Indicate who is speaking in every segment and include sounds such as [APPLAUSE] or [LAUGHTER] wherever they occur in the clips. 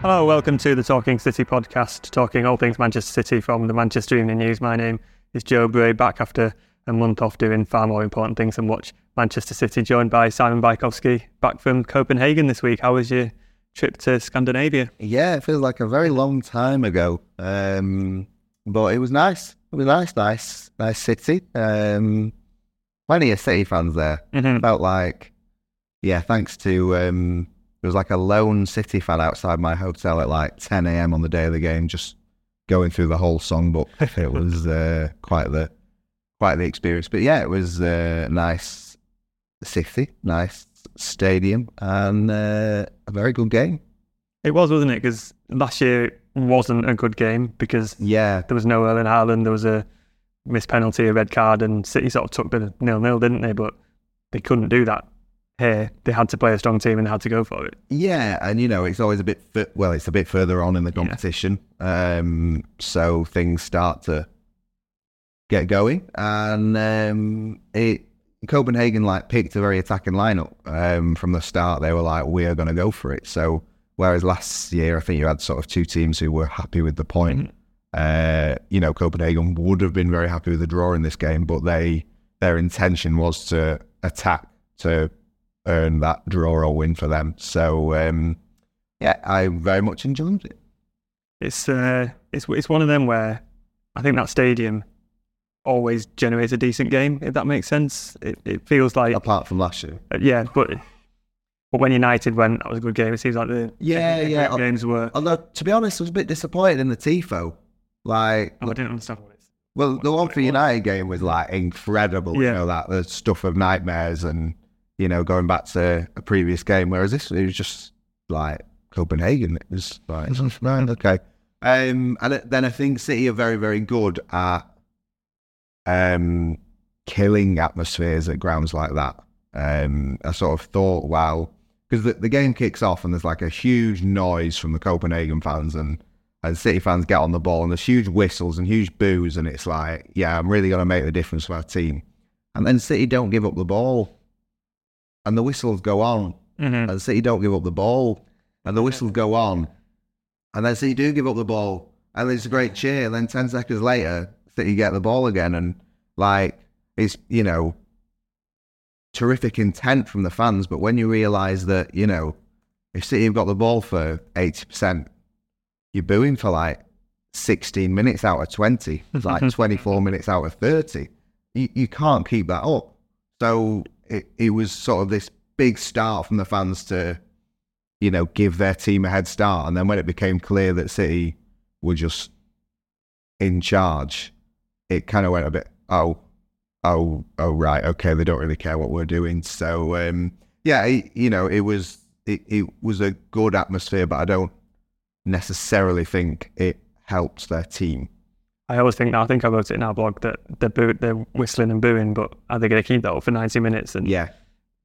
Speaker 1: Hello, welcome to the Talking City podcast, talking all things Manchester City from the Manchester Evening News. My name is Joe Bray, back after a month off doing far more important things than watch Manchester City, joined by Simon Bajkowski, back from Copenhagen this week. How was your trip to Scandinavia?
Speaker 2: Yeah, it feels like a very long time ago, um, but it was nice. It was nice, nice, nice city. Um, plenty of City fans there.
Speaker 1: Mhm.
Speaker 2: Felt like, yeah, thanks to um, there was like a lone City fan outside my hotel at like 10 a.m. on the day of the game, just going through the whole songbook. [LAUGHS] it was uh, quite the quite the experience. But yeah, it was a nice city, nice stadium, and uh, a very good game.
Speaker 1: It was, wasn't it? Because last year wasn't a good game because
Speaker 2: Yeah,
Speaker 1: there was no Erling Haaland, there was a missed penalty, a red card, and City sort of took the nil-nil, didn't they? But they couldn't do that here. They had to play a strong team and they had to go for it.
Speaker 2: Yeah, and you know it's always a bit fu- well, it's a bit further on in the competition, um, so things start to get going, and um, it Copenhagen like picked a very attacking lineup um, from the start. They were like, we are going to go for it. So whereas last year, I think you had sort of two teams who were happy with the point. Uh, you know, Copenhagen would have been very happy with the draw in this game, but they their intention was to attack to earn that draw or win for them. So um, yeah, I very much enjoyed it.
Speaker 1: It's uh, it's it's one of them where I think that stadium always generates a decent game. If that makes sense, it, it feels like
Speaker 2: Apart from last year,
Speaker 1: uh, yeah, but but when United went, that was a good game. It seems like the
Speaker 2: Yeah,
Speaker 1: the
Speaker 2: yeah.
Speaker 1: games were.
Speaker 2: although to be honest, I was a bit disappointed in the tifo. Like,
Speaker 1: Oh, I didn't understand what it's.
Speaker 2: well, the one for United game was like incredible. You
Speaker 1: Yeah.
Speaker 2: know that the stuff of nightmares and you know going back to a previous game. Whereas this, it was just like Copenhagen. It was like right, okay. Um, and then I think City are very, very good at um, killing atmospheres at grounds like that. Um, I sort of thought, wow, because the, the game kicks off and there's like a huge noise from the Copenhagen fans and and City fans get on the ball and there's huge whistles and huge boos and it's like, yeah, I'm really going to make the difference for our team. And then City don't give up the ball and the whistles go on
Speaker 1: Mhm.
Speaker 2: and City don't give up the ball, and the whistles go on, and then City do give up the ball, and there's a great cheer, and then ten seconds later, City get the ball again, and like it's you know terrific intent from the fans, but when you realise that you know if City have got the ball for eighty percent, you're booing for like sixteen minutes out of twenty, it's like [LAUGHS] twenty four minutes out of thirty. You you can't keep that up. So it, it was sort of this big start from the fans to, you know, give their team a head start. And then when it became clear that City were just in charge, it kind of went a bit, oh, oh, oh, right, okay, they don't really care what we're doing. So, um, yeah, it, you know, it was it, it was a good atmosphere, but I don't necessarily think it helped their team.
Speaker 1: I always think now. I think I wrote it in our blog that they're boo- they're whistling and booing, but are they going to keep that up for ninety minutes? And
Speaker 2: Yeah,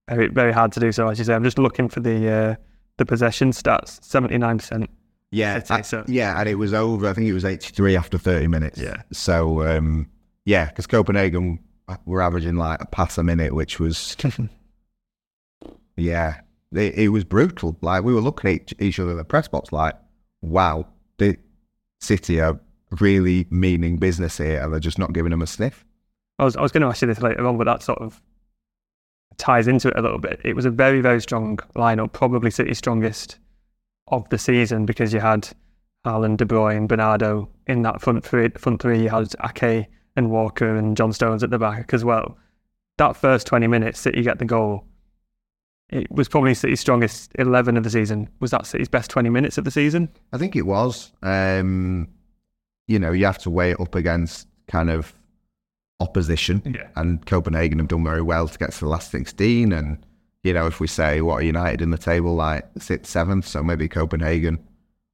Speaker 1: very very hard to do so. As you say, I'm just looking for the uh, the possession stats. Seventy nine percent.
Speaker 2: Yeah,
Speaker 1: I'd
Speaker 2: I-
Speaker 1: so.
Speaker 2: yeah, and it was over. I think it was 83 after 30 minutes.
Speaker 1: Yeah.
Speaker 2: So, um, yeah, because Copenhagen were averaging like a pass a minute, which was, [LAUGHS] yeah, it, it was brutal. Like we were looking at each, each other in the press box, like, wow, the City are really meaning business here, and they're just not giving them a sniff.
Speaker 1: I was I was going to ask you this later on, but that sort of ties into it a little bit. It was a very very strong lineup, probably City's strongest of the season because you had Haaland, De Bruyne, Bernardo in that front three. Front three, you had Ake and Walker and John Stones at the back as well. That first twenty minutes, City get the goal. It was probably City's strongest eleven of the season. Was that City's best twenty minutes of the season?
Speaker 2: I think it was. Um, you know, you have to weigh it up against kind of opposition.
Speaker 1: Yeah.
Speaker 2: And Copenhagen have done very well to get to the last 16. And, you know, if we say what are United in the table, like sixth, seventh, so maybe Copenhagen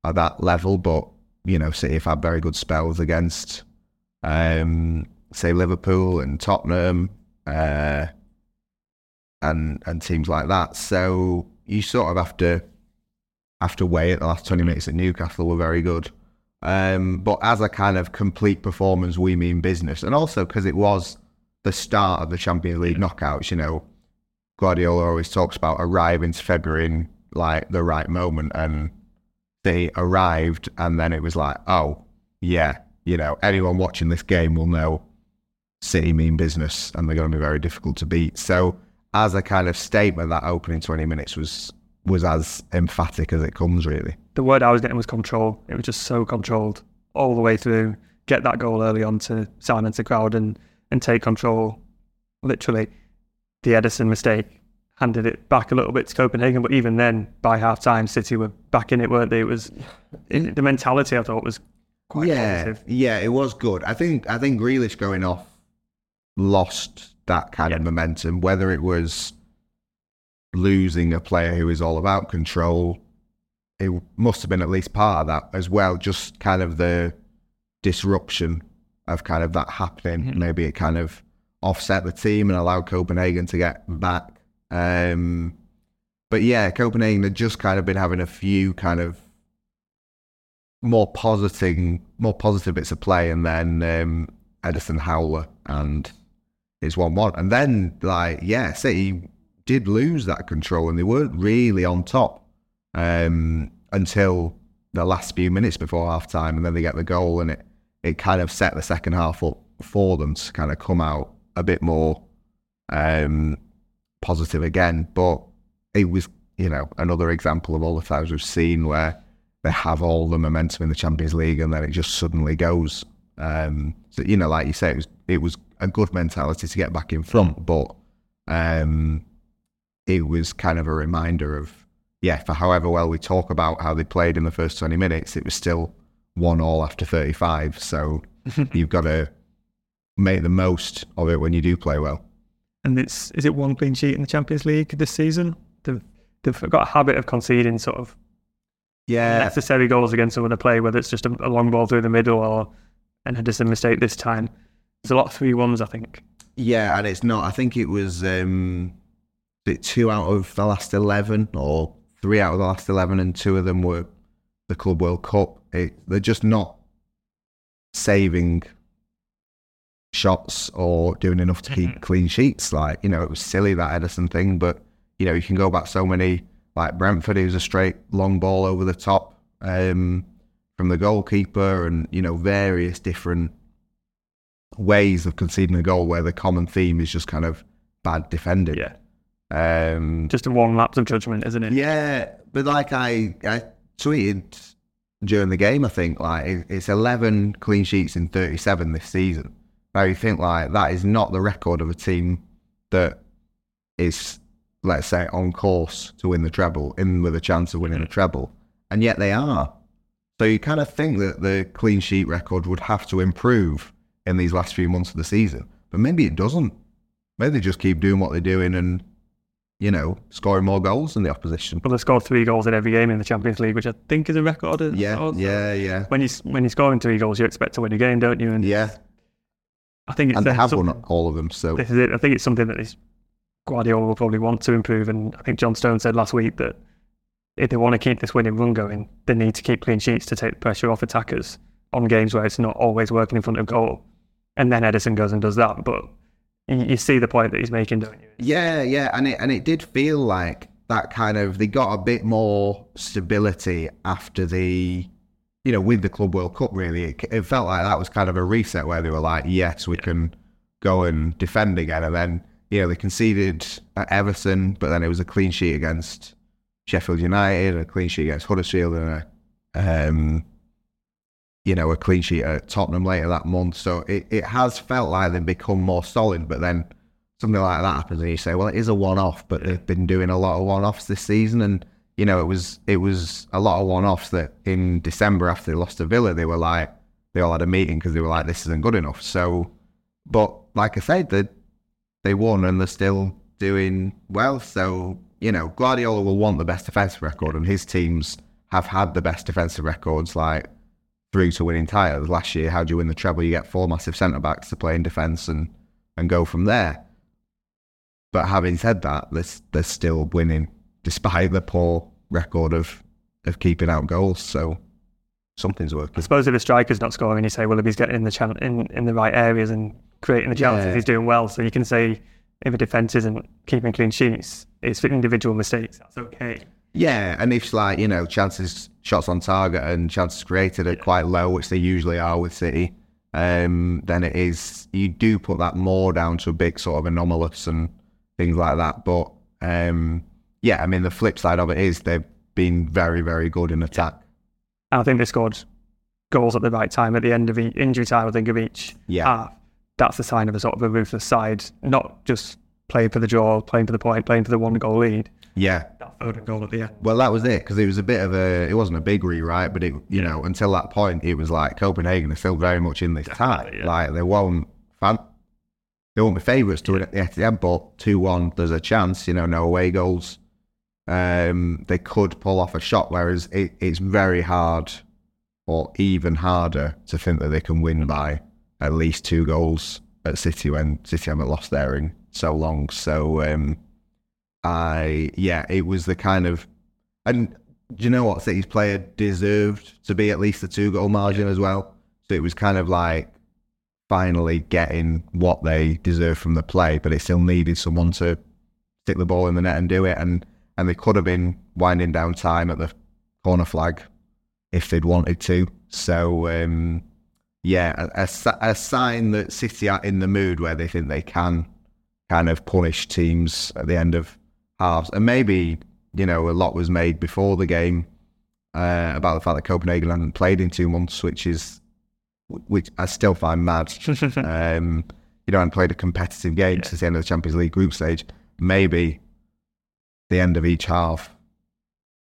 Speaker 2: are that level. But, you know, City have had very good spells against, um, say, Liverpool and Tottenham uh, and, and teams like that. So you sort of have to, have to weigh it. The last 20 minutes at Newcastle were very good. Um, but as a kind of complete performance, we mean business. And also because it was the start of the Champions League knockouts, you know, Guardiola always talks about arriving to February in like the right moment. And they arrived, and then it was like, oh, yeah, you know, anyone watching this game will know City mean business and they're going to be very difficult to beat. So, as a kind of statement, that opening 20 minutes was was as emphatic as it comes, really
Speaker 1: the word I was getting was control. It was just so controlled all the way through. Get that goal early on to silence the crowd and, and take control. Literally, the Ederson mistake handed it back a little bit to Copenhagen, but even then, by half time, City were back in it, weren't they? It was [SIGHS] it, the mentality I thought was quite
Speaker 2: yeah,
Speaker 1: positive.
Speaker 2: Yeah, it was good. I think I think Grealish going off lost that kind
Speaker 1: Yeah.
Speaker 2: of momentum. Whether it was losing a player who is all about control, it must have been at least part of that as well. Just kind of the disruption of kind of that happening.
Speaker 1: Mhm.
Speaker 2: Maybe it kind of offset the team and allowed Copenhagen to get back. Um, but yeah, Copenhagen had just kind of been having a few kind of more positive, more positive bits of play, and then um, Ederson Howler and his one-one, and then like yeah, City did lose that control, and they weren't really on top um, until the last few minutes before half time, and then they get the goal, and it it kind of set the second half up for them to kind of come out a bit more um, positive again. But it was, you know, another example of all the times we've seen where they have all the momentum in the Champions League and then it just suddenly goes. Um, so you know, like you say, it was it was a good mentality to get back in front, but um, it was kind of a reminder of yeah, for however well we talk about how they played in the first twenty minutes, it was still one all after thirty five. So [LAUGHS] you've got to make the most of it when you do play well.
Speaker 1: And it's is it one clean sheet in the Champions League this season? They've they've got a habit of conceding sort of
Speaker 2: Yeah,
Speaker 1: necessary goals against someone the play, whether it's just a, a long ball through the middle or an Ederson mistake this time. There's a lot of three ones, I think.
Speaker 2: Yeah, and it's not. I think it was um, two out of the last eleven, or three out of the last eleven, and two of them were the Club World Cup. It, they're just not saving shots or doing enough to keep clean sheets. Like you know, it was silly that Ederson thing, but you know, you can go back so many. Like Brentford, it was a straight long ball over the top um, from the goalkeeper, and you know, various different ways of conceding a goal where the common theme is just kind of bad defending.
Speaker 1: Yeah,
Speaker 2: Um,
Speaker 1: just a one lapse of judgment, isn't it?
Speaker 2: yeah, but like I, I tweeted during the game, I think like it's 11 clean sheets in 37 this season. Now you think like that is not the record of a team that is, let's say, on course to win the treble, in with a chance of winning a treble, and yet they are. So you kind of think that the clean sheet record would have to improve in these last few months of the season, but maybe it doesn't. Maybe they just keep doing what they're doing and you know, scoring more goals than the opposition.
Speaker 1: Well, they scored three goals in every game in the Champions League, which I think is a record.
Speaker 2: Yeah, yeah, yeah,
Speaker 1: When you when you're scoring three goals, you expect to win a game, don't you? And
Speaker 2: yeah.
Speaker 1: I think it's
Speaker 2: And they have won all of them. So
Speaker 1: This is it. I think it's something that is Guardiola will probably want to improve. And I think John Stone said last week that if they want to keep this winning run going, they need to keep clean sheets to take the pressure off attackers on games where it's not always working in front of goal. And then Ederson goes and does that. But you, see the point that he's making, don't you?
Speaker 2: yeah, yeah, and it and it did feel like that kind of they got a bit more stability after the, you know, with the Club World Cup. Really, it, it felt like that was kind of a reset where they were like, yes, we can go and defend again, and then you know they conceded at Everton, but then it was a clean sheet against Sheffield United, a clean sheet against Huddersfield, and a um, you know, a clean sheet at Tottenham later that month. So it, it has felt like they've become more solid, but then something like that happens and you say, well, it is a one off, but they've been doing a lot of one offs this season. And, you know, it was it was a lot of one offs that in December after they lost to Villa, they were like, they all had a meeting because they were like, this isn't good enough. So, but like I said, they they won and they're still doing well. So you know, Guardiola will want the best defensive record, and his teams have had the best defensive records, like through to winning titles. Last year, how do you win the treble? You get four massive centre backs to play in defence and and go from there. But having said that, they're, they're still winning despite the poor record of of keeping out goals. So something's working.
Speaker 1: I suppose if a striker's not scoring, you say, well, if he's getting in the chan- in, in the right areas and creating the chances,
Speaker 2: Yeah.
Speaker 1: he's doing well. So you can say if a defence isn't keeping clean sheets, it's individual mistakes. That's okay.
Speaker 2: Yeah, and if like you know chances shots on target and chances created are quite low, which they usually are with City, um, then it is you do put that more down to a big sort of anomalous and things like that. But um, yeah, I mean the flip side of it is they've been very very good in attack.
Speaker 1: And I think they scored goals at the right time at the end of each injury time, I think, of each
Speaker 2: Yeah.
Speaker 1: half. That's a sign of a sort of a ruthless side, not just playing for the draw, playing for the point, playing for the one goal lead.
Speaker 2: Yeah,
Speaker 1: That goal at the end.
Speaker 2: Well, that was it because it was a bit of a. It wasn't a big rewrite, but it you know until that point it was like Copenhagen are still very much in this tie.
Speaker 1: Yeah.
Speaker 2: Like they won't fan, they won't be favourites to win at the Etihad, but two one there's a chance. You know, no away goals. Um, they could pull off a shot, whereas it, it's very hard, or even harder, to think that they can win by at least two goals at City when City haven't lost there in so long. So. Um, I yeah, it was the kind of and do you know what City's player deserved to be at least a two goal margin as well. So it was kind of like finally getting what they deserve from the play, but it still needed someone to stick the ball in the net and do it. And and they could have been winding down time at the corner flag if they'd wanted to. So um, yeah, a, a, a sign that City are in the mood where they think they can kind of punish teams at the end of halves. And maybe, you know, a lot was made before the game uh, about the fact that Copenhagen hadn't played in two months, which is, which I still find mad. [LAUGHS] um, you know, hadn't played a competitive game
Speaker 1: Yeah.
Speaker 2: since the end of the Champions League group stage. Maybe the end of each half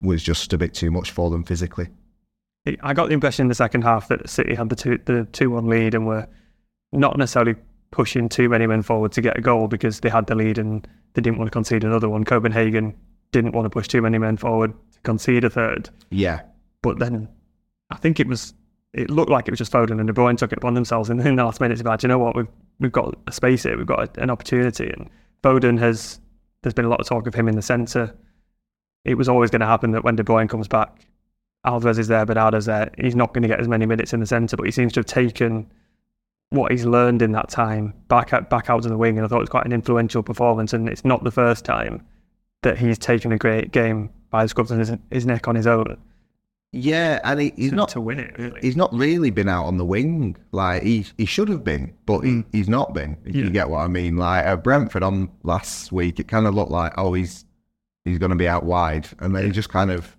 Speaker 2: was just a bit too much for them physically.
Speaker 1: I got the impression in the second half that City had the two the two one lead and were not necessarily pushing too many men forward to get a goal because they had the lead and they didn't want to concede another one. Copenhagen didn't want to push too many men forward to concede a third.
Speaker 2: Yeah.
Speaker 1: But then I think it was it looked like it was just Foden and De Bruyne took it upon themselves in, the [LAUGHS] last minutes about you know what we've we've got a space here we've got a, an opportunity and Foden has there's been a lot of talk of him in the centre. It was always going to happen that when De Bruyne comes back, Alvarez is there, Bernardo's there. He's not going to get as many minutes in the centre, but he seems to have taken what he's learned in that time back out, back out to the wing, and I thought it was quite an influential performance. And it's not the first time that he's taken a great game by the scrubbs of his, his neck on his own.
Speaker 2: Yeah, and he, he's
Speaker 1: to,
Speaker 2: not
Speaker 1: to win it. Really,
Speaker 2: he's not really been out on the wing like he he should have been, but he, he's not been. If
Speaker 1: Yeah.
Speaker 2: you get what I mean. Like at Brentford on last week, it kind of looked like oh he's he's going to be out wide, and then he just kind of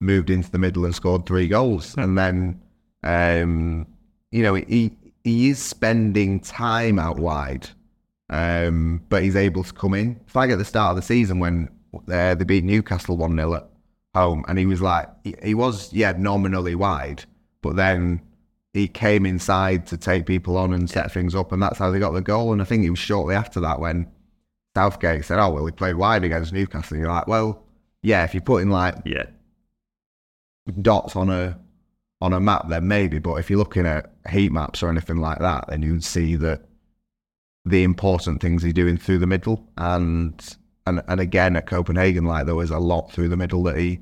Speaker 2: moved into the middle and scored three goals, and then um you know he he is spending time out wide, um but he's able to come in. It's like at the start of the season when uh, they beat Newcastle one 0 at home, and he was like, he, he was yeah nominally wide, but then he came inside to take people on and set things up, and that's how they got the goal. And I think it was shortly after that when Southgate said, "Oh well, he played wide against Newcastle." And you're like, well, yeah, if you're putting like
Speaker 1: yeah,
Speaker 2: dots on a on a map, then maybe. But if you're looking at heat maps or anything like that, then you'd see that the important things he's doing through the middle, and and and again at Copenhagen, like there was a lot through the middle that he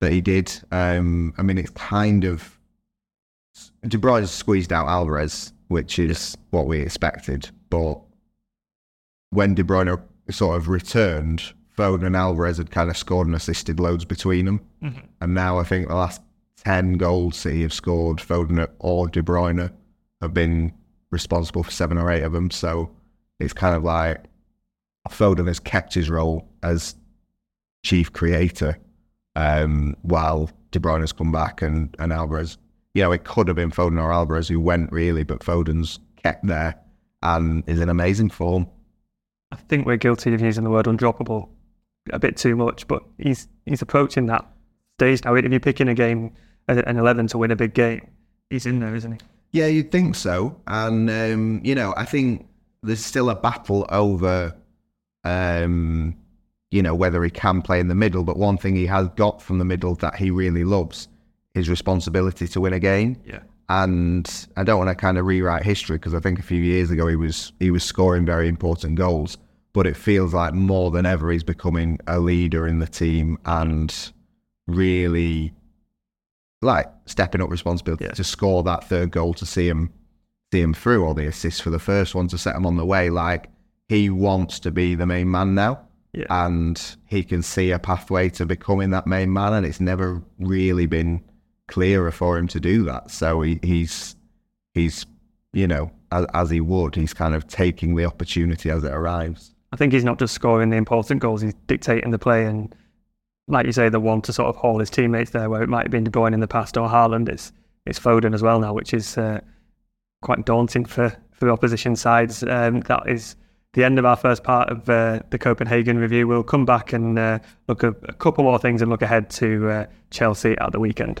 Speaker 2: that he did. Um, I mean, it's kind of De Bruyne squeezed out Alvarez, which is what we expected, but when De Bruyne sort of returned, Foden and Alvarez had kind of scored and assisted loads between them. And now I think the last 10 goals City have scored, Foden or De Bruyne have been responsible for seven or eight of them. So it's kind of like Foden has kept his role as chief creator um, while De Bruyne has come back and, and Alvarez. You know, it could have been Foden or Alvarez who went really, but Foden's kept there and is in amazing form.
Speaker 1: I think we're guilty of using the word undroppable a bit too much, but he's he's approaching that stage now. If you're picking a game, an eleven to win a big game, he's in there, isn't he?
Speaker 2: Yeah, you'd think so. And, um, you know, I think there's still a battle over, um, you know, whether he can play in the middle. But one thing he has got from the middle that he really loves is responsibility to win a game.
Speaker 1: Yeah.
Speaker 2: And I don't want to kind of rewrite history because I think a few years ago he was he was scoring very important goals. But it feels like more than ever he's becoming a leader in the team and really like stepping up responsibility
Speaker 1: Yeah.
Speaker 2: to score that third goal to see him see him through or the assist for the first one to set him on the way. Like he wants to be the main man now.
Speaker 1: Yeah.
Speaker 2: And he can see a pathway to becoming that main man and it's never really been clearer for him to do that. So he, he's he's you know, as, as he would, he's kind of taking the opportunity as it arrives.
Speaker 1: I think he's not just scoring the important goals; he's dictating the play, and like you say, the one to sort of haul his teammates there, where it might have been De Bruyne in the past or Haaland. It's it's Foden as well now, which is uh, quite daunting for for opposition sides. Um, that is the end of our first part of uh, the Copenhagen review. We'll come back and uh, look at a couple more things and look ahead to uh, Chelsea at the weekend.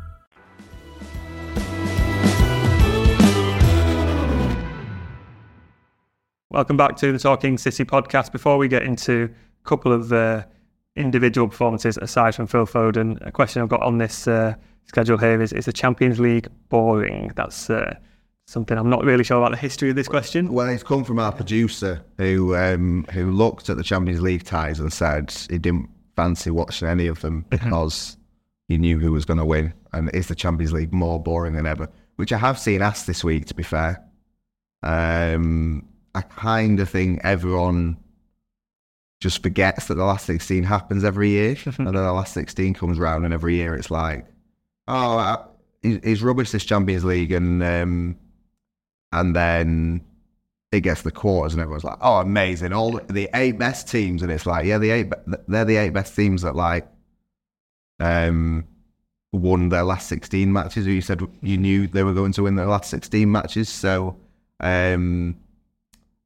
Speaker 1: Welcome back to the Talking City podcast. Before we get into a couple of uh, individual performances aside from Phil Foden, a question I've got on this uh, schedule here is: Is the Champions League boring? That's uh, something I'm not really sure about the history of this question.
Speaker 2: Well, it's come from our producer who um, who looked at the Champions League ties and said he didn't fancy watching any of them because he knew who was going to win. And is the Champions League more boring than ever? Which I have seen asked this week, to be fair. Um, I kind of think everyone just forgets that the last 16 happens every year. [LAUGHS] and then the last 16 comes round, and every year it's like, oh, I, he's rubbish this Champions League. And um, and then it gets the quarters, and everyone's like, "Oh, amazing! All the, eight best teams." And it's like, yeah, the eight they're the eight best teams that like um won their last sixteen matches. Or you said you knew they were going to win their last sixteen matches, so um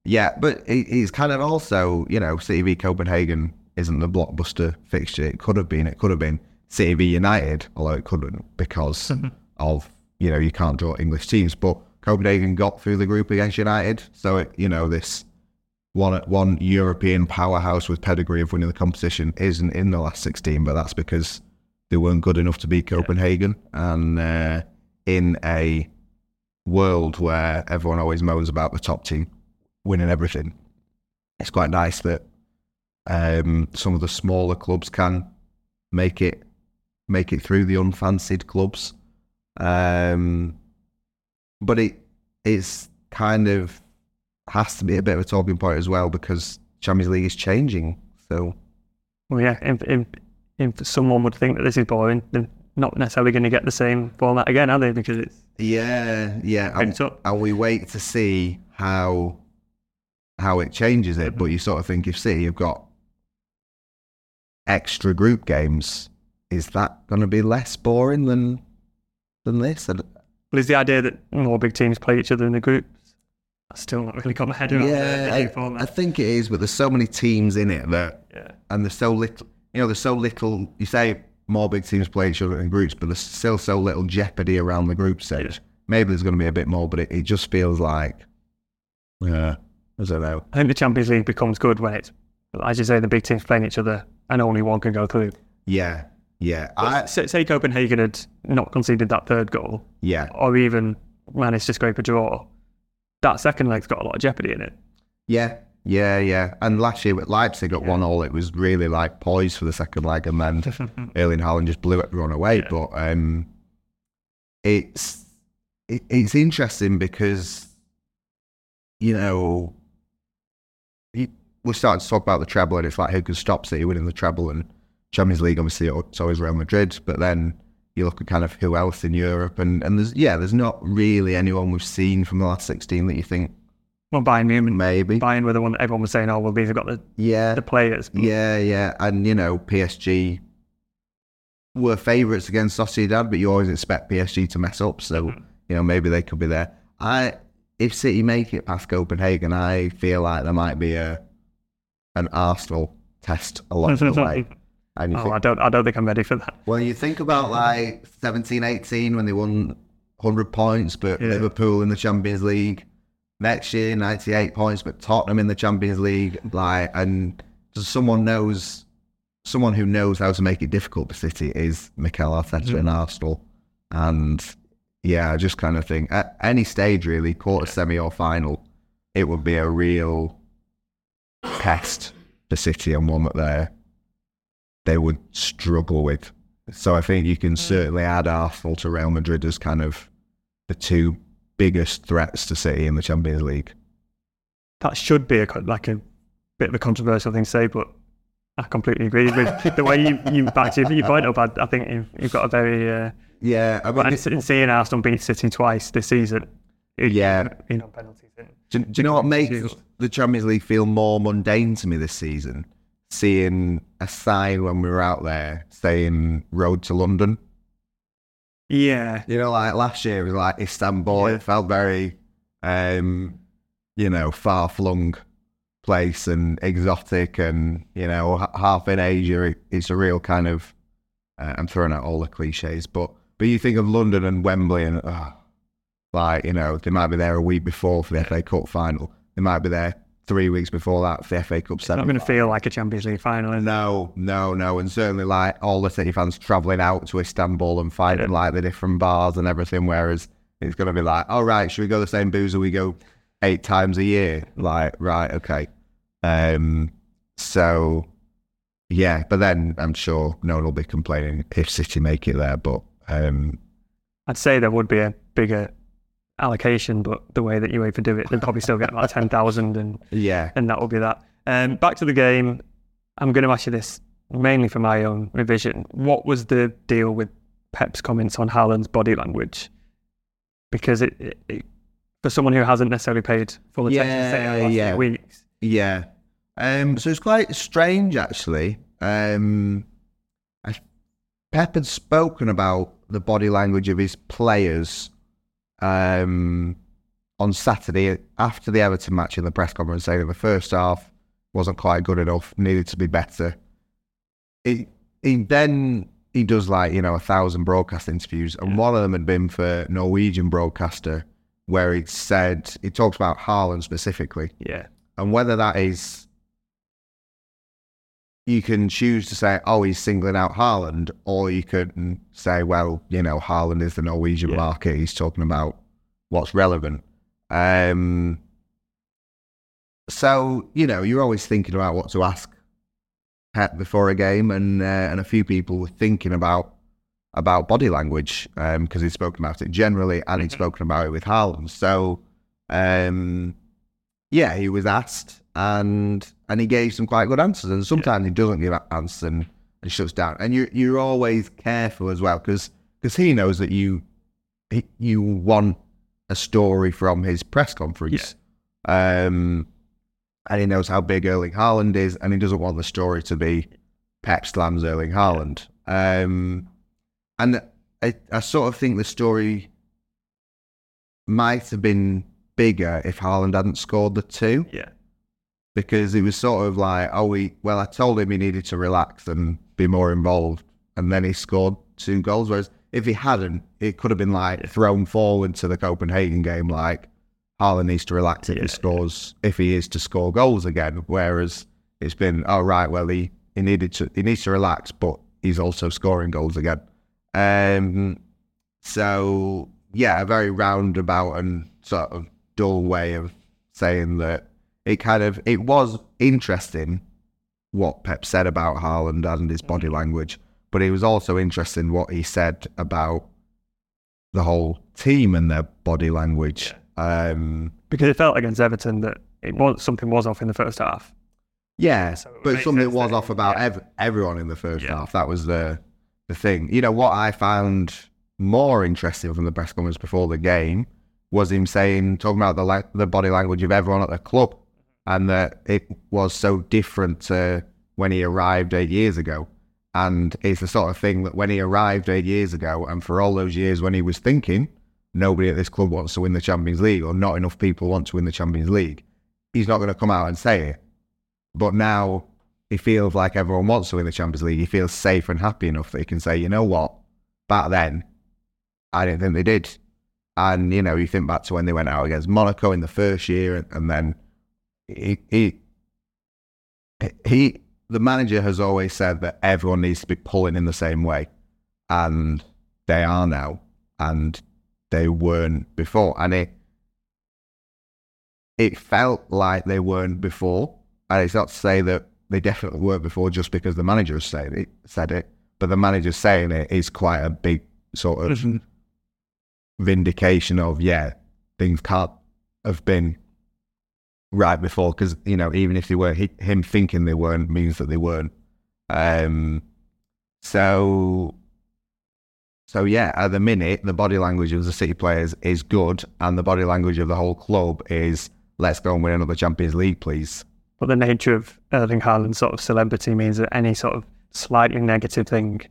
Speaker 2: yeah, but it's kind of also you know City v Copenhagen isn't the blockbuster fixture. It could have been. It could have been City v United, although it couldn't because [LAUGHS] of you know you can't draw English teams, but. Copenhagen got through the group against United, so it, you know this one one European powerhouse with pedigree of winning the competition isn't in the last sixteen, but that's because they weren't good enough to beat Copenhagen. And uh, in a world where everyone always moans about the top team winning everything, it's quite nice that um, some of the smaller clubs can make it make it through the unfancied clubs. Um, but it it's kind of has to be a bit of a talking point as well because Champions League is changing. So
Speaker 1: Well, yeah, if, if, if someone would think that this is boring, they're not necessarily going to get the same format again, are they? Because it's
Speaker 2: yeah, yeah,
Speaker 1: up.
Speaker 2: and we wait to see how how it changes it. But you sort of think if City have got extra group games, is that going to be less boring than than this?
Speaker 1: Well, is the idea that more big teams play each other in the groups? I still not really got my head around
Speaker 2: yeah, I. I think it is, but there's so many teams in it that
Speaker 1: yeah.
Speaker 2: and there's so little you know there's so little you say more big teams play each other in groups but there's still so little jeopardy around the group stage
Speaker 1: Yeah.
Speaker 2: maybe there's going to be a bit more but it, it just feels like yeah i don't know
Speaker 1: I think the Champions League becomes good when it's, as you say, the big teams playing each other and only one can go through.
Speaker 2: yeah yeah i
Speaker 1: say, say Copenhagen had not conceded that third goal,
Speaker 2: yeah
Speaker 1: or even managed to scrape a draw. That second leg's got a lot of jeopardy in it.
Speaker 2: yeah yeah yeah and last year with leipzig at one all it was really like poised for the second leg and then [LAUGHS] Erling Haaland just blew everyone away.
Speaker 1: Yeah.
Speaker 2: But um, it's it, it's interesting because you know we're starting to talk about the treble, and it's like who can stop City winning the treble, and Champions League, obviously, it's always Real Madrid, but then you look at kind of who else in Europe, and, and there's yeah, there's not really anyone we've seen from the last 16 that you think
Speaker 1: Well, Bayern Munich,
Speaker 2: maybe.
Speaker 1: Bayern were the one that everyone was saying, oh, well, these have got the,
Speaker 2: Yeah,
Speaker 1: the players.
Speaker 2: yeah, yeah, and you know PSG were favourites against Sociedad, but you always expect PSG to mess up, so mm-hmm. you know maybe they could be there. I if City make it past Copenhagen, I feel like there might be a an Arsenal test along [LAUGHS] the way. And you
Speaker 1: Oh,
Speaker 2: think,
Speaker 1: I don't, I don't think I'm ready for that.
Speaker 2: Well, you think about like 17, 18 when they won 100 points, but
Speaker 1: Yeah.
Speaker 2: Liverpool in the Champions League. Next year, 98 points, but Tottenham in the Champions League. Like, and someone knows, someone who knows how to make it difficult for City is Mikel Arteta in Arsenal. And yeah, I just kind of think at any stage, really, quarter, semi, or final, it would be a real test for City and one that they're they would struggle with. So I think you can certainly add Arsenal to Real Madrid as kind of the two biggest threats to City in the Champions League.
Speaker 1: That should be a, like a bit of a controversial thing to say, but I completely agree with [LAUGHS] the way you, you backed your, your point up. I, I think you've, you've got a very, uh,
Speaker 2: Yeah, I mean,
Speaker 1: in, in seeing Arsenal beat City twice this season, it-
Speaker 2: Yeah.
Speaker 1: you know, penalties.
Speaker 2: Do, do you know what makes the Champions League feel more mundane to me this season? Seeing a sign when we were out there saying "Road to London."
Speaker 1: Yeah,
Speaker 2: You know, like last year it was like Istanbul.
Speaker 1: Yeah.
Speaker 2: It felt very, um, you know, far flung place and exotic, and you know, h- half in Asia. It's a real kind of. Uh, I'm throwing out all the cliches, but but you think of London and Wembley, and uh, like you know, they might be there a week before for the FA Cup final. They might be there three weeks before that for the FA Cup
Speaker 1: it's not going to feel like a Champions League final.
Speaker 2: No, no, no, and certainly like all the City fans travelling out to Istanbul and fighting
Speaker 1: Yeah.
Speaker 2: like the different bars and everything. Whereas it's going to be like, all right, should we go the same boozer we go eight times a year? Like, right, okay. Um, so yeah, but then I'm sure no one will be complaining if City make it there. But um,
Speaker 1: I'd say there would be a bigger allocation, but the way that UEFA do it, they'd probably still get about 10,000 and [LAUGHS]
Speaker 2: yeah,
Speaker 1: and that will be that. Um, back to the game. I'm going to ask you this mainly for my own revision. What was the deal with Pep's comments on Haaland's body language? Because it, it, it for someone who hasn't necessarily paid full attention to City in the
Speaker 2: Yeah,
Speaker 1: last few
Speaker 2: yeah.
Speaker 1: weeks,
Speaker 2: Yeah. Um, so it's quite strange, actually. Um, I, Pep had spoken about the body language of his players um, on Saturday after the Everton match in the press conference, saying that the first half wasn't quite good enough, needed to be better. He, he then he does like you know a thousand broadcast interviews, and one of them had been for Norwegian broadcaster, where he said he talks about Haaland specifically,
Speaker 1: yeah,
Speaker 2: and whether that is you can choose to say, oh, he's singling out Haaland, or you can say, well, you know, Haaland is the Norwegian
Speaker 1: Yeah.
Speaker 2: market. He's talking about what's relevant. Um, so, you know, you're always thinking about what to ask Pep before a game, and uh, and a few people were thinking about about body language because he'd spoken about it generally, and he'd spoken about it with Haaland. So, um, yeah, he was asked, and and he gave some quite good answers. And sometimes he doesn't give answers and, and shuts down. And you you're always careful as well because because he knows that you he, you want a story from his press conference. Um, and he knows how big Erling Haaland is, and he doesn't want the story to be Pep slams Erling Haaland. Um, and I, I sort of think the story might have been bigger if Haaland hadn't scored the two
Speaker 1: yeah,
Speaker 2: because it was sort of like, oh, we well, I told him he needed to relax and be more involved, and then he scored two goals. Whereas if he hadn't, it could have been like thrown forward to the Copenhagen game, like Haaland needs to relax if
Speaker 1: Yeah.
Speaker 2: he scores, if he is to score goals again. Whereas it's been, oh right, well he he needed to he needs to relax, but he's also scoring goals again. Um, so yeah, a very roundabout and sort of dull way of saying that it kind of it was interesting what Pep said about Haaland and his body language, but it was also interesting what he said about the whole team and their body language. Um,
Speaker 1: because it felt against Everton that it was something was off in the first half.
Speaker 2: Yeah,
Speaker 1: So
Speaker 2: but something was off about
Speaker 1: yeah.
Speaker 2: ev- everyone in the first
Speaker 1: Yeah.
Speaker 2: half. That was the the thing. You know what I found more interesting from the press conference before the game was him saying, talking about the la- the body language of everyone at the club, and that it was so different to when he arrived eight years ago. And it's the sort of thing that when he arrived eight years ago, and for all those years when he was thinking, nobody at this club wants to win the Champions League, or not enough people want to win the Champions League, he's not going to come out and say it. But now he feels like everyone wants to win the Champions League. He feels safe and happy enough that he can say, you know what, back then, I didn't think they did. And, you know, you think back to when they went out against Monaco in the first year, and, then he, he, he, the manager has always said that everyone needs to be pulling in the same way. And they are now. And they weren't before. And it, it felt like they weren't before. And it's not to say that they definitely weren't before just because the manager has said it, said it, but the manager saying it is quite a big sort of
Speaker 1: Mhm.
Speaker 2: vindication of yeah, things can't have been right before because you know even if they were he, him thinking they weren't means that they weren't. Um, so so yeah, at the minute the body language of the City players is good, and the body language of the whole club is let's go and win another Champions League, please.
Speaker 1: But the nature of Erling Haaland's sort of celebrity means that any sort of slightly negative thing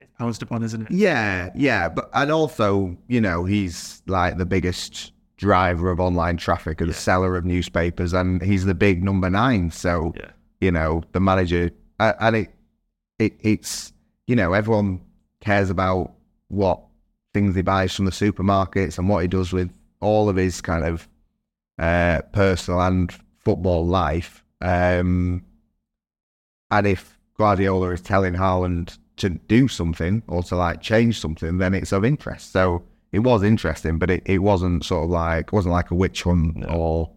Speaker 1: is pounced upon, isn't it?
Speaker 2: Yeah, yeah, but and also, you know, he's like the biggest driver of online traffic and the seller of newspapers, and he's the big number nine. So,
Speaker 1: Yeah.
Speaker 2: you know, the manager, and it, it, it's, you know, everyone cares about what things he buys from the supermarkets and what he does with all of his kind of uh, personal and football life. Um, and if Guardiola is telling Haaland to do something or to like change something, then it's of interest. So it was interesting, but it, it wasn't sort of like wasn't like a witch hunt or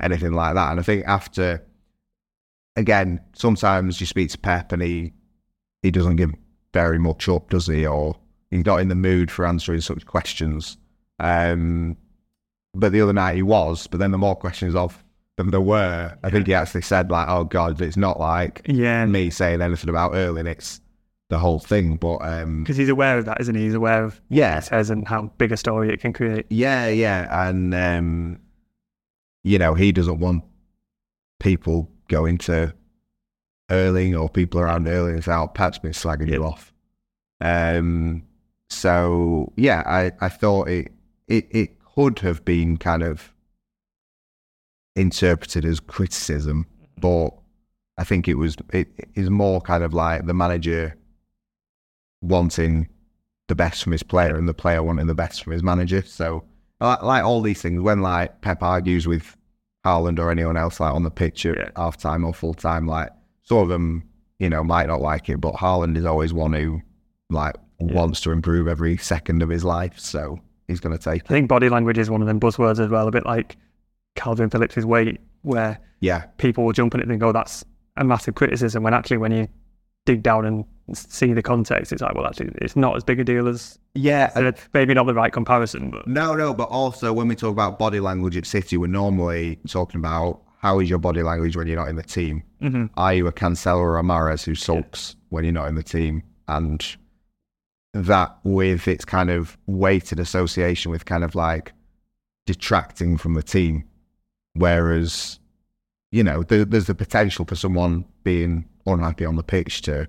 Speaker 2: anything like that. And I think after again, sometimes you speak to Pep and he he doesn't give very much up, does he? Or he's not in the mood for answering such questions. Um, but the other night he was. But then the more questions of them there were, I think he actually said like, "Oh God, it's not like
Speaker 1: Yeah,
Speaker 2: me saying anything about Erling. It's the whole thing." But um,
Speaker 1: because he's aware of that, isn't he? He's aware of
Speaker 2: Yeah.
Speaker 1: it says and how big a story it can create.
Speaker 2: yeah, yeah, and um, you know, he doesn't want people going to Erling or people around Erling and say, "Oh, Pep's been slagging you off." Um, so yeah, I, I thought it, it it could have been kind of interpreted as criticism, but I think it was it is more kind of like the manager wanting the best from his player and the player wanting the best from his manager. So like, like all these things, when like Pep argues with Haaland or anyone else like on the pitch at
Speaker 1: Yeah.
Speaker 2: half time or full time, like some of them, you know, might not like it, but Haaland is always one who like wants to improve every second of his life. So he's going to take
Speaker 1: I
Speaker 2: it.
Speaker 1: think body language is one of them buzzwords as well, a bit like Kalvin Phillips' weight, where
Speaker 2: Yeah.
Speaker 1: people will jump on it and think, oh, that's a massive criticism, when actually when you dig down and see the context, it's like, well, actually, it's not as big a deal as,
Speaker 2: Yeah.
Speaker 1: maybe not the right comparison, but
Speaker 2: No, no, but also when we talk about body language at City, we're normally talking about how is your body language when you're not in the team.
Speaker 1: Mhm.
Speaker 2: Are you a Cancelo or a Mahrez who sulks when you're not in the team? And that with its kind of weighted association with kind of like detracting from the team. Whereas, you know, there, there's the potential for someone being unhappy on the pitch to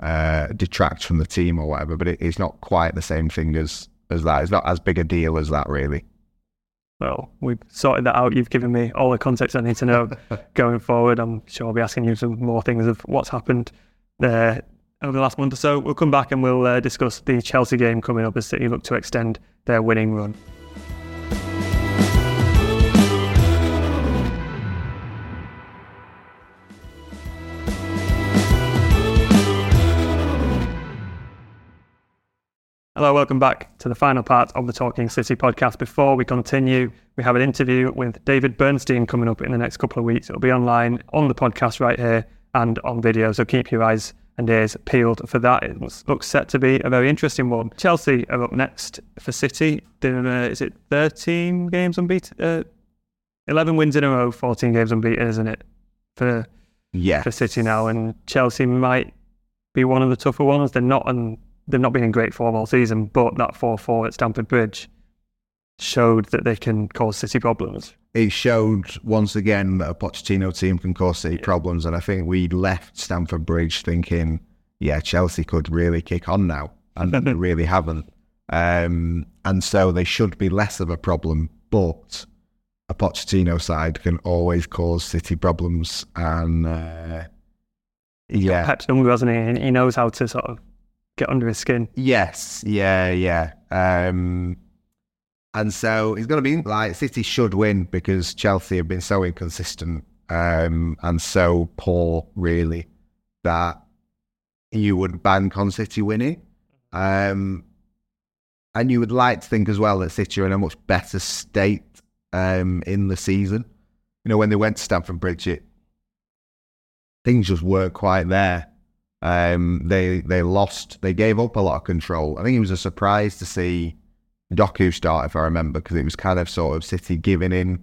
Speaker 2: uh, detract from the team or whatever, but it, it's not quite the same thing as, as that. It's not as big a deal as that, really.
Speaker 1: well, we've sorted that out. You've given me all the context I need to know [LAUGHS] going forward. I'm sure I'll be asking you some more things of what's happened there over the last month or so. We'll come back and we'll uh, discuss the Chelsea game coming up as City look to extend their winning run. Hello, welcome back to the final part of the Talking City podcast. Before we continue, we have an interview with David Bernstein coming up in the next couple of weeks. It'll be online on the podcast right here and on video, so keep your eyes and ears peeled for that. It looks- set to be a very interesting one. Chelsea are up next for City. They're, uh, is it 13 games unbeaten? Uh, 11 wins in a row, 14 games unbeaten, isn't it? For
Speaker 2: Yeah.
Speaker 1: for City now, and Chelsea might be one of the tougher ones. They're not, and they've not been in great form all season, but that four-four at Stamford Bridge showed that they can cause City problems.
Speaker 2: It showed once again that a Pochettino team can cause City problems, and I think we left Stamford Bridge thinking, yeah, Chelsea could really kick on now, and [LAUGHS] they really haven't. Um, and so they should be less of a problem, but a Pochettino side can always cause City problems, and uh, yeah,
Speaker 1: Pep's number, hasn't he? And he knows how to sort of get under his skin.
Speaker 2: Yes, yeah, yeah. Um, and so it's going to be like City should win because Chelsea have been so inconsistent um, and so poor, really, that you would bank on City winning. Um, and you would like to think as well that City are in a much better state um, in the season. You know, when they went to Stamford Bridge, it, things just weren't quite there. Um, they they lost. They gave up a lot of control. I think it was a surprise to see Doku start, if I remember, because it was kind of sort of City giving in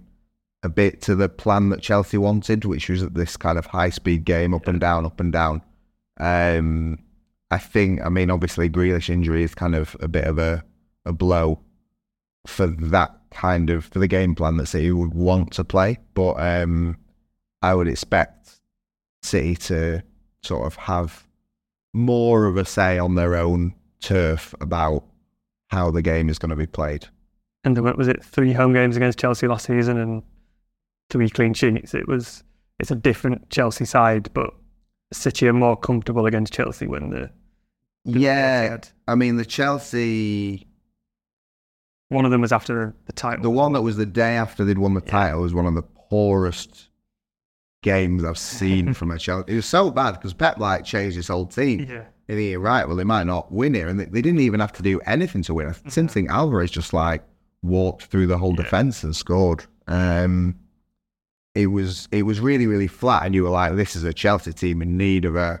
Speaker 2: a bit to the plan that Chelsea wanted, which was this kind of high speed game, up and down, up and down. Um, I think. I mean, obviously, Grealish injury is kind of a bit of a a blow for that kind of for the game plan that City would want to play. But um, I would expect City to sort of have more of a say on their own turf about how the game is going to be played.
Speaker 1: And there was it three home games against Chelsea last season and three clean sheets? It was. It's a different Chelsea side, but City are more comfortable against Chelsea when the
Speaker 2: Yeah, I mean the Chelsea,
Speaker 1: one of them was after the, the title.
Speaker 2: the one that was the day after they'd won the title was one of the poorest games I've seen [LAUGHS] from a Chelsea. It was so bad because Pep like changed his whole team.
Speaker 1: Yeah.
Speaker 2: And he, right, well, they might not win here. And they, they didn't even have to do anything to win. I didn't think Alvarez just like walked through the whole defence and scored. Um, it was it was really, really flat. And you were like, this is a Chelsea team in need of a,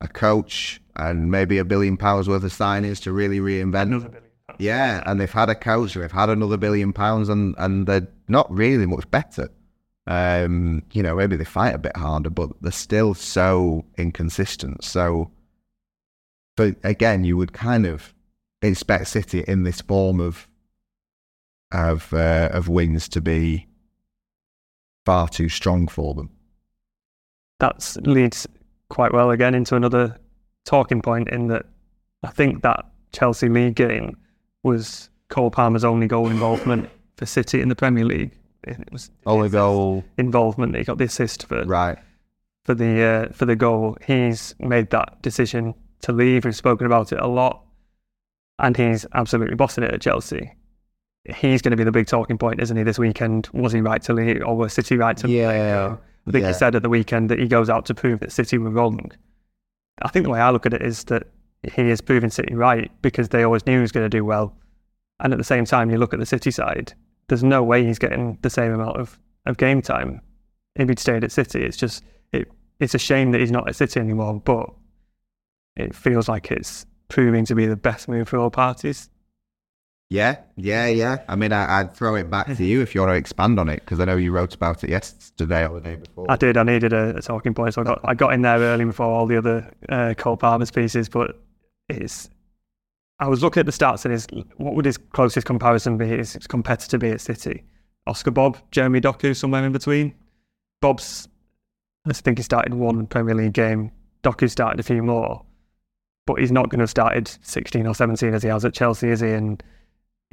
Speaker 2: a coach and maybe a billion pounds worth of signings to really reinvent.
Speaker 1: Another billion.
Speaker 2: Yeah, and they've had a coach, they've had another billion pounds, and, and they're not really much better. Um, you know, maybe they fight a bit harder, but they're still so inconsistent. So, but again, you would kind of expect City in this form of of uh, of wins to be far too strong for them.
Speaker 1: that leads quite well again into another talking point in that I think that Chelsea League game was Cole Palmer's only goal involvement for City in the Premier League. It was
Speaker 2: Only goal,
Speaker 1: involvement. He got the assist for
Speaker 2: right?
Speaker 1: for the uh, for the goal. He's made that decision to leave. We've spoken about it a lot, and he's absolutely bossing it at Chelsea. He's going to be the big talking point, isn't he? This weekend, was he right to leave, or was City right to?
Speaker 2: Yeah,
Speaker 1: I think
Speaker 2: yeah.
Speaker 1: he said at the weekend that he goes out to prove that City were wrong. I think the way I look at it is that he is proving City right because they always knew he was going to do well. And at the same time, you look at the City side, there's no way he's getting the same amount of, of game time if he'd stayed at City. It's just, it, it's a shame that he's not at City anymore, but it feels like it's proving to be the best move for all parties.
Speaker 2: Yeah, yeah, yeah. I mean, I, I'd throw it back to you if you want to expand on it because I know you wrote about it yesterday or the day before.
Speaker 1: I did. I needed a, a talking point, so I got I got in there early before all the other uh, Cole Palmer's pieces. But it's I was looking at the stats and his what would his closest comparison be? His, competitor be at City? Oscar Bobb, Jeremy Doku, somewhere in between. Bobb's I think he started one Premier League game. Doku started a few more, but he's not going to have started 16 or 17 as he has at Chelsea, is he? And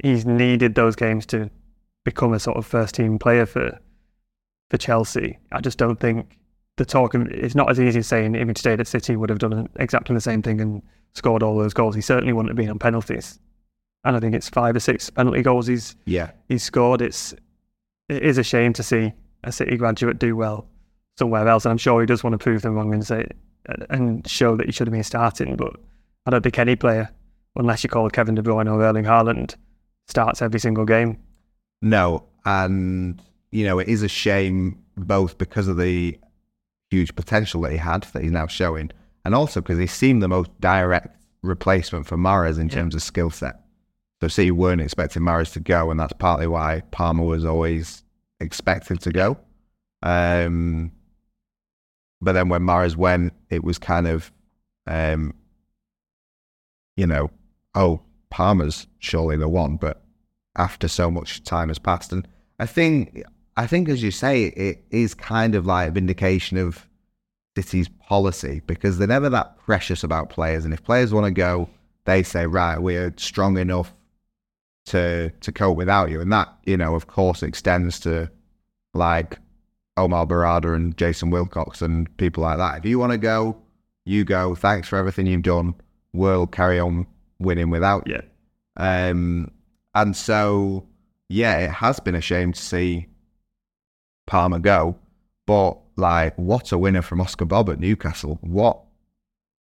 Speaker 1: he's needed those games to become a sort of first team player for for Chelsea. I just don't think the talk. It's not as easy as saying if he'd stayed at City, would have done exactly the same thing and scored all those goals. He certainly wouldn't have been on penalties. And I think it's five or six penalty goals he's
Speaker 2: yeah,
Speaker 1: he's scored. It's it is a shame to see a City graduate do well somewhere else, and I'm sure he does want to prove them wrong and say and show that he should have been starting. But I don't think any player, unless you call Kevin De Bruyne or Erling Haaland, starts every single game.
Speaker 2: no, and you know it is a shame both because of the huge potential that he had that he's now showing, and also because he seemed the most direct replacement for Mahrez in terms of skill set. So City weren't expecting Mahrez to go, and that's partly why Palmer was always expected to go. Um, But then when Mahrez went, it was kind of, um, you know, oh, Palmer's surely the one. But after so much time has passed, and I think, I think as you say, it is kind of like a vindication of City's policy because they're never that precious about players, and if players want to go, they say, right, we're strong enough to to cope without you, and that you know, of course, extends to like Omar Berrada and Jason Wilcox and people like that. If you want to go, you go. Thanks for everything you've done. We'll carry on winning without you. Um, and so, yeah, it has been a shame to see Palmer go, but like, what a winner from Oscar Bobb at Newcastle. What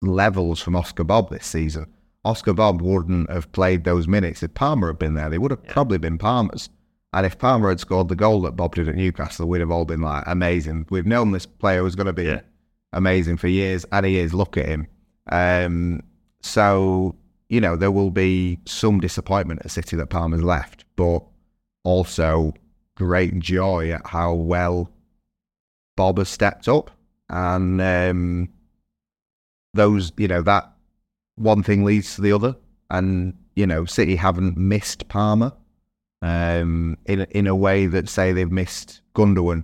Speaker 2: levels from Oscar Bobb this season. Oscar Bobb wouldn't have played those minutes if Palmer had been there. They would have
Speaker 1: Yeah.
Speaker 2: probably been Palmer's. And if Palmer had scored the goal that Bobb did at Newcastle, we'd have all been like, amazing. We've known this player was going to be
Speaker 1: Yeah.
Speaker 2: amazing for years, and he is. Look at him. Um, so, you know, there will be some disappointment at City that Palmer's left, but also great joy at how well Bobb has stepped up. And um, those, you know, that one thing leads to the other. And, you know, City haven't missed Palmer um, in, in a way that, say, they've missed Gundogan.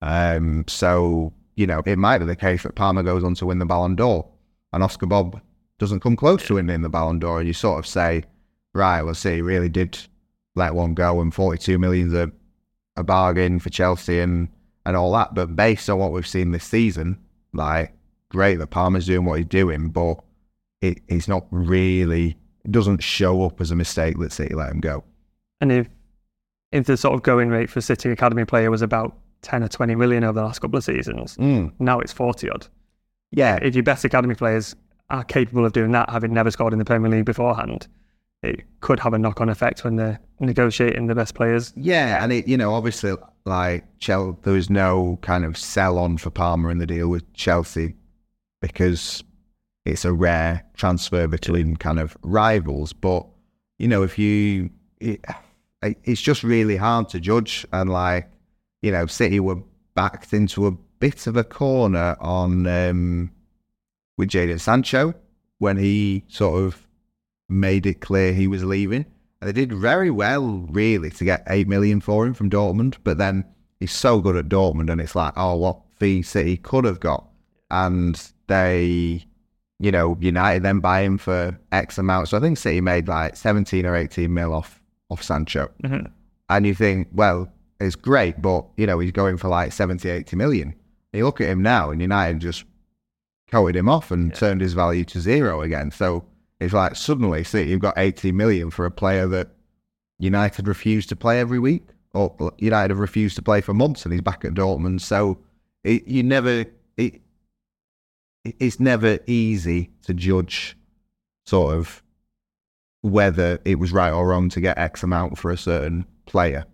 Speaker 2: Um, so, you know, it might be the case that Palmer goes on to win the Ballon d'Or and Oscar Bobb doesn't come close to winning the Ballon d'Or. And you sort of say, right, well, City really did let one go and 42 million's a, a bargain for Chelsea and, and all that. But based on what we've seen this season, like, great that Palmer's doing what he's doing, but it, it's not really, it doesn't show up as a mistake that City let him go.
Speaker 1: And if if the sort of going rate for City academy player was about ten or twenty million over the last couple of seasons, mm. now it's forty odd.
Speaker 2: Yeah,
Speaker 1: If your best academy players are capable of doing that, having never scored in the Premier League beforehand, it could have a knock-on effect when they're negotiating the best players.
Speaker 2: Yeah, and it you know obviously like Chelsea, there was no kind of sell on for Palmer in the deal with Chelsea because it's a rare transfer between kind of rivals. But you know if you, it, it's just really hard to judge. And like you know, City were backed into a bit of a corner on um, with Jadon Sancho when he sort of made it clear he was leaving. And they did very well, really, to get eight million for him from Dortmund. But then he's so good at Dortmund, and it's like, oh, what fee City could have got, and they, you know, United then buy him for X amount. So I think City made like seventeen or eighteen mil off off Sancho,
Speaker 1: Mhm.
Speaker 2: and you think, well, it's great, but you know, he's going for like 70, 80 million. You look at him now, and United just coated him off and turned his value to zero again. So it's like suddenly, see, you've got 80 million for a player that United refused to play every week, or United have refused to play for months, and he's back at Dortmund. So it, you never, it, it's never easy to judge sort of whether it was right or wrong to get X amount for a certain player,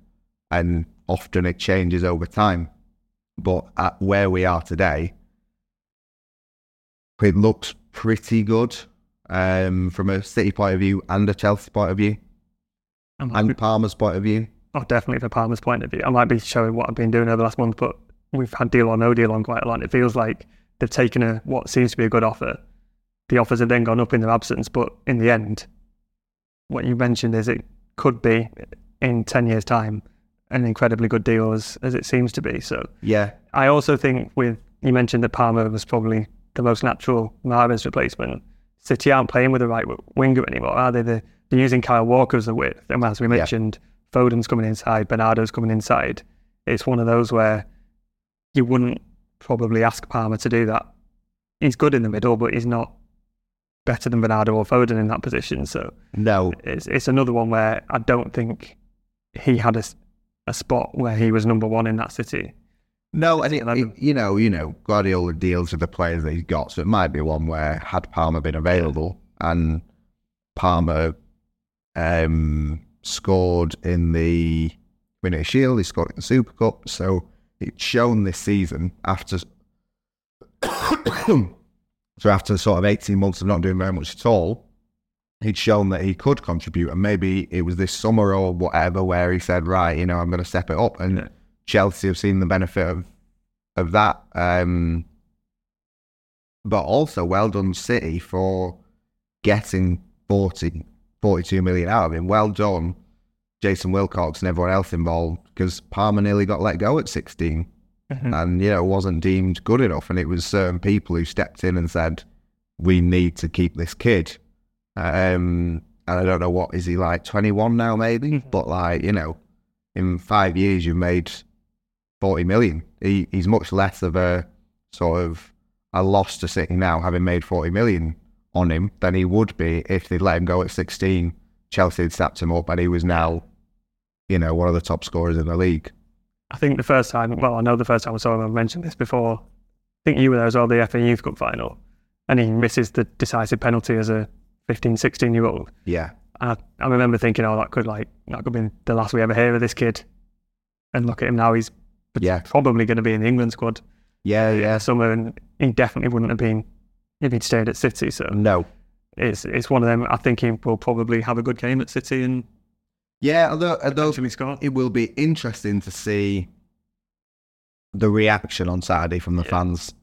Speaker 2: and often it changes over time. But at where we are today, it looks pretty good um, from a City point of view and a Chelsea point of view
Speaker 1: I'm
Speaker 2: and Palmer's point of view.
Speaker 1: Oh, definitely from Palmer's point of view. I might be showing what I've been doing over the last month, but we've had deal or no deal on quite a lot. It feels like they've taken a what seems to be a good offer. The offers have then gone up in their absence, but in the end, what you mentioned is it could be in ten years' time an incredibly good deal as, as it seems to be. So
Speaker 2: Yeah,
Speaker 1: I also think with you mentioned that Palmer was probably the most natural Mahrez replacement. City aren't playing with the right winger anymore, are they? They're, they're using Kyle Walker as the width, and as we
Speaker 2: Yeah.
Speaker 1: mentioned, Foden's coming inside, Bernardo's coming inside. It's one of those where you wouldn't probably ask Palmer to do that. He's good in the middle, but he's not better than Bernardo or Foden in that position. So
Speaker 2: no,
Speaker 1: it's it's another one where I don't think he had a, a spot where he was number one in that city.
Speaker 2: No, and it,
Speaker 1: Eleven.
Speaker 2: it- you know, you know, Guardiola deals with the players that he's got, so it might be one where had Palmer been available and Palmer um, scored in the Community Shield, he scored in the Super Cup, so it's shown this season after. [COUGHS] So after sort of 18 months of not doing very much at all, he'd shown that he could contribute. And maybe it was this summer or whatever where he said, right, you know, I'm going to step it up. And
Speaker 1: Yeah.
Speaker 2: Chelsea have seen the benefit of, of that. Um, but also well done City for getting 40, 42 million out of him. Well done, Jason Wilcox and everyone else involved, because Palmer nearly got let go at 16 and, you know, wasn't deemed good enough. And it was certain people who stepped in and said, we need to keep this kid. Um, and I don't know what is he like, 21 now maybe, but like, you know, in five years you've made 40 million. He, he's much less of a sort of a loss to City now, having made 40 million on him, than he would be if they'd let him go at 16. Chelsea had snapped him up and he was now, you know, one of the top scorers in the league.
Speaker 1: I think the first time, well, I know the first time I saw him, I've mentioned this before. I think you were there as well, the FA Youth Cup final, and he misses the decisive penalty as a 15, 16 year old.
Speaker 2: Yeah.
Speaker 1: I, I remember thinking, oh, that could like that could be the last we ever hear of this kid. And look at him now; he's
Speaker 2: Yeah.
Speaker 1: probably going to be in the England squad
Speaker 2: Yeah,
Speaker 1: yeah. Somewhere, and he definitely wouldn't have been if he'd stayed at City. So
Speaker 2: No.
Speaker 1: it's it's one of them. I think he will probably have a good game at City and
Speaker 2: Yeah, although, although
Speaker 1: score.
Speaker 2: it will be interesting to see the reaction on Saturday from the
Speaker 1: Yeah.
Speaker 2: fans.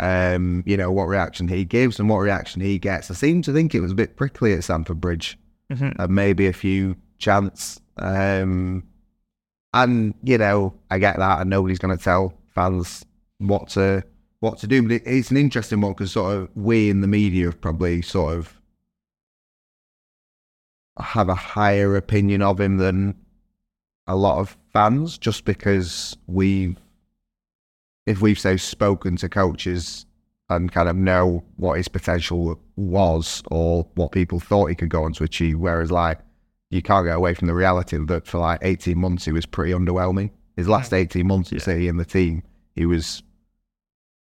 Speaker 2: Um, you know, what reaction he gives and what reaction he gets. I seem to think it was a bit prickly at Stamford Bridge.
Speaker 1: Mhm.
Speaker 2: and maybe a few chants. Um, and you know, I get that, and nobody's going to tell fans what to what to do. But it, it's an interesting one because sort of we in the media have probably sort of have a higher opinion of him than a lot of fans, just because we've if we've so spoken to coaches and kind of know what his potential was or what people thought he could go on to achieve. Whereas, like, you can't get away from the reality that for like 18 months he was pretty underwhelming. His last 18 months at
Speaker 1: Yeah.
Speaker 2: City in the team, he was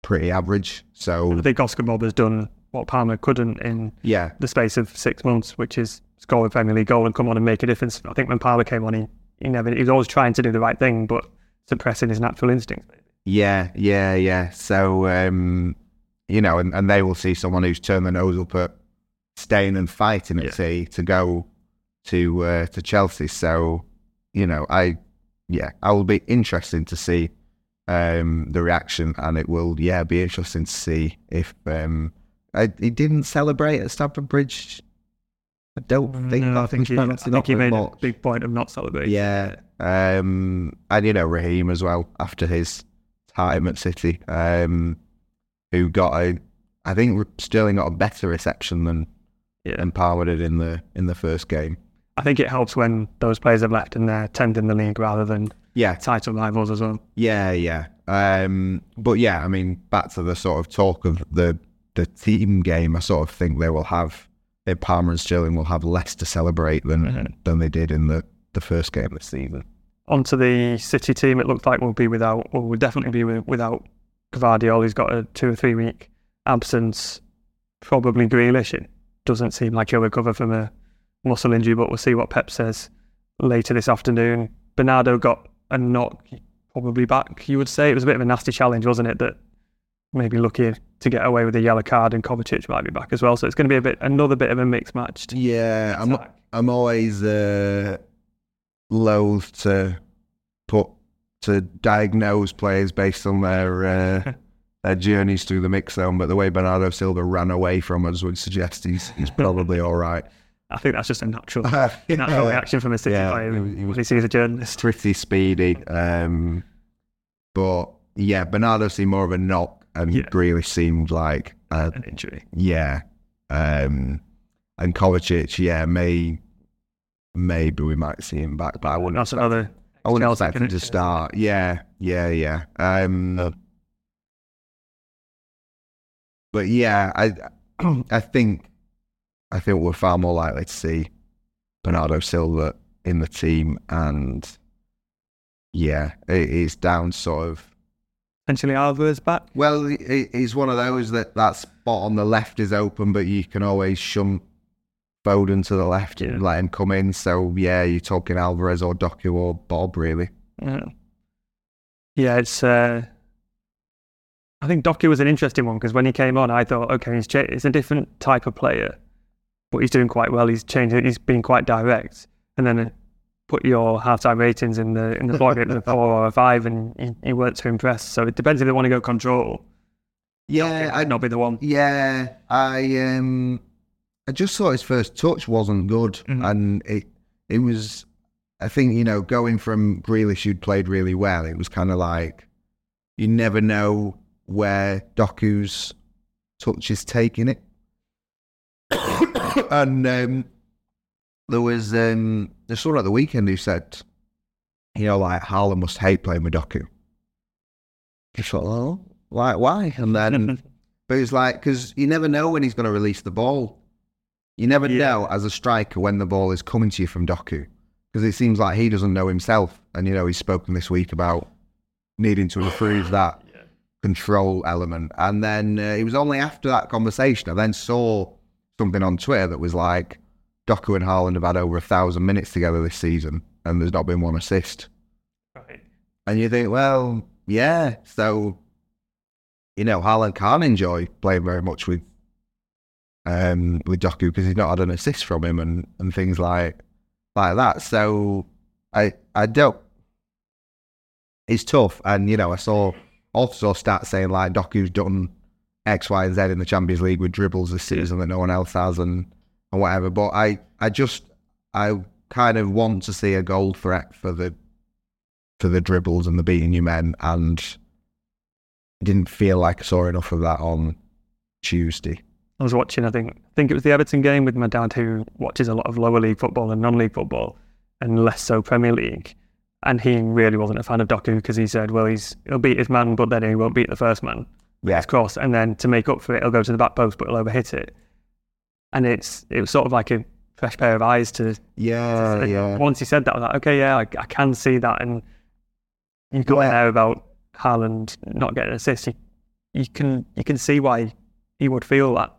Speaker 2: pretty average. So I
Speaker 1: think Oscar Bobb has done what Palmer couldn't in
Speaker 2: yeah,
Speaker 1: the space of six months, which is score a Premier League goal and come on and make a difference. I think when Palmer came on, he, he never he was always trying to do the right thing, but suppressing his natural instincts.
Speaker 2: yeah, yeah, yeah. So, um, you know, and, and they will see someone who's turned their nose up at staying and fighting at
Speaker 1: Yeah.
Speaker 2: City to go to uh, to Chelsea. So, you know, I yeah, I will be interesting to see um, the reaction, and it will yeah be interesting to see if um, I, he didn't celebrate at Stamford Bridge. I don't think
Speaker 1: No, I think he, I think he made a big point of not celebrating.
Speaker 2: yeah, um, and you know Raheem as well after his time at City, um, who got a, I think Sterling got a better reception than
Speaker 1: yeah.
Speaker 2: than Palmer did in the in the first game.
Speaker 1: I think it helps when those players have left and they're tenth in the league rather than
Speaker 2: Yeah,
Speaker 1: title rivals as well.
Speaker 2: yeah, yeah. Um, but yeah, I mean, back to the sort of talk of the the team game. I sort of think they will have, Palmer and Sterling will have less to celebrate than
Speaker 1: Mhm.
Speaker 2: than they did in the the first game this season.
Speaker 1: Onto the City team, it looked like we'll be without, or we'll definitely be without Gvardiol. He's got a two or three week absence. Probably Grealish. It doesn't seem like he'll recover from a muscle injury, but we'll see what Pep says later this afternoon. Bernardo got a knock, probably back. You would say it was a bit of a nasty challenge, wasn't it? That maybe lucky to get away with a yellow card, and Kovacic might be back as well. So it's going to be a bit another bit of a mixed match.
Speaker 2: Yeah, I'm. I'm always uh, loath to put to diagnose players based on their uh, [LAUGHS] their journeys through the mix zone, but the way Bernardo Silva ran away from us would suggest he's he's probably all right.
Speaker 1: I think that's just a natural, [LAUGHS] natural reaction from a City
Speaker 2: Yeah,
Speaker 1: player
Speaker 2: he was-
Speaker 1: when
Speaker 2: he
Speaker 1: sees a journalist.
Speaker 2: pretty speedy. Um, but yeah, Bernardo seemed more of a knock, and
Speaker 1: Yeah.
Speaker 2: Grealish seemed like a,
Speaker 1: An injury.
Speaker 2: yeah. Um, and Kovacic, yeah, may maybe we might see him back, but I wouldn't.
Speaker 1: That's
Speaker 2: expect-
Speaker 1: another.
Speaker 2: I wouldn't expect him to start. Yeah, yeah, yeah. Um, but yeah, I I think I think we're far more likely to see Bernardo Silva in the team, and yeah, it is down sort of.
Speaker 1: Potentially Alvarez back.
Speaker 2: Well, he's one of those that that spot on the left is open, but you can always shunt Foden to the left and let him come in. So yeah, you're talking Alvarez or Doku or Bobb, really.
Speaker 1: Yeah, yeah it's. Uh, I think Doku was an interesting one because when he came on, I thought, okay, he's it's a different type of player, but he's doing quite well. He's changed. it, He's been quite direct, and then uh, put your halftime ratings in the in the blog at a four or a five, and he, he weren't too impressed. So it depends if they want to go control.
Speaker 2: Yeah,
Speaker 1: I'd not be the one.
Speaker 2: Yeah, I um, I just thought his first touch wasn't good,
Speaker 1: Mhm.
Speaker 2: and it it was. I think you know, going from Grealish, who'd played really well, it was kind of like you never know where Doku's touch is taking it. [COUGHS] and um, there was um, there's someone at the weekend who said, you know, like Haaland must hate playing with Doku. I thought, oh, why? Why? And then. [LAUGHS] But it's like because you never know when he's going to release the ball. You never
Speaker 1: Yeah.
Speaker 2: know as a striker when the ball is coming to you from Doku because it seems like he doesn't know himself. And you know he's spoken this week about needing to improve [LAUGHS] that control element. And then uh, it was only after that conversation I then saw something on Twitter that was like Doku and Haaland have had over a thousand minutes together this season, and there's not been one assist.
Speaker 1: Right.
Speaker 2: And you think, well, yeah. So, you know, Haaland can't enjoy playing very much with um with Doku because he's not had an assist from him and, and things like like that. So I I don't it's tough. And, you know, I saw also saw stats saying like Doku's done X, Y, and Z in the Champions League with dribbles this season that no one else has and, and whatever. But I, I just I kind of want to see a goal threat for the for the dribbles and the beating you men, and I didn't feel like I saw enough of that on Tuesday.
Speaker 1: I was watching, I think, I think it was the Everton game with my dad, who watches a lot of lower league football and non-league football, and less so Premier League. And he really wasn't a fan of Doku because he said, "Well, he's he'll beat his man, but then he won't beat the first man."
Speaker 2: Yeah,
Speaker 1: Of course, and then to make up for it, he'll go to the back post, but he'll overhit it. And it's it was sort of like a fresh pair of eyes to.
Speaker 2: yeah,
Speaker 1: and
Speaker 2: yeah.
Speaker 1: Once he said that, I was like, okay, yeah, I, I can see that. And you got
Speaker 2: Yeah.
Speaker 1: there about Haaland not getting an assist. You, you can you can see why he would feel that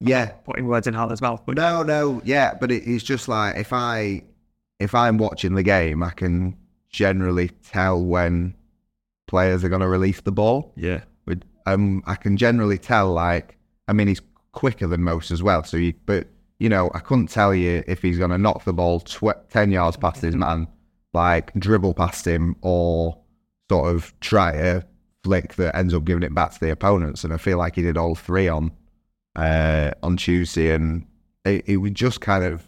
Speaker 2: Yeah,
Speaker 1: putting words in Haaland's mouth. But
Speaker 2: No, no, yeah, but it, it's just like if I if I'm watching the game, I can generally tell when players are going to release the ball.
Speaker 1: yeah,
Speaker 2: um, I can generally tell. Like, I mean, he's quicker than most as well. So, you, but you know, I couldn't tell you if he's going to knock the ball tw- ten yards past his man, like dribble past him, or sort of try a flick that ends up giving it back to the opponents. And I feel like he did all three on uh, on Tuesday, and it, it was just kind of,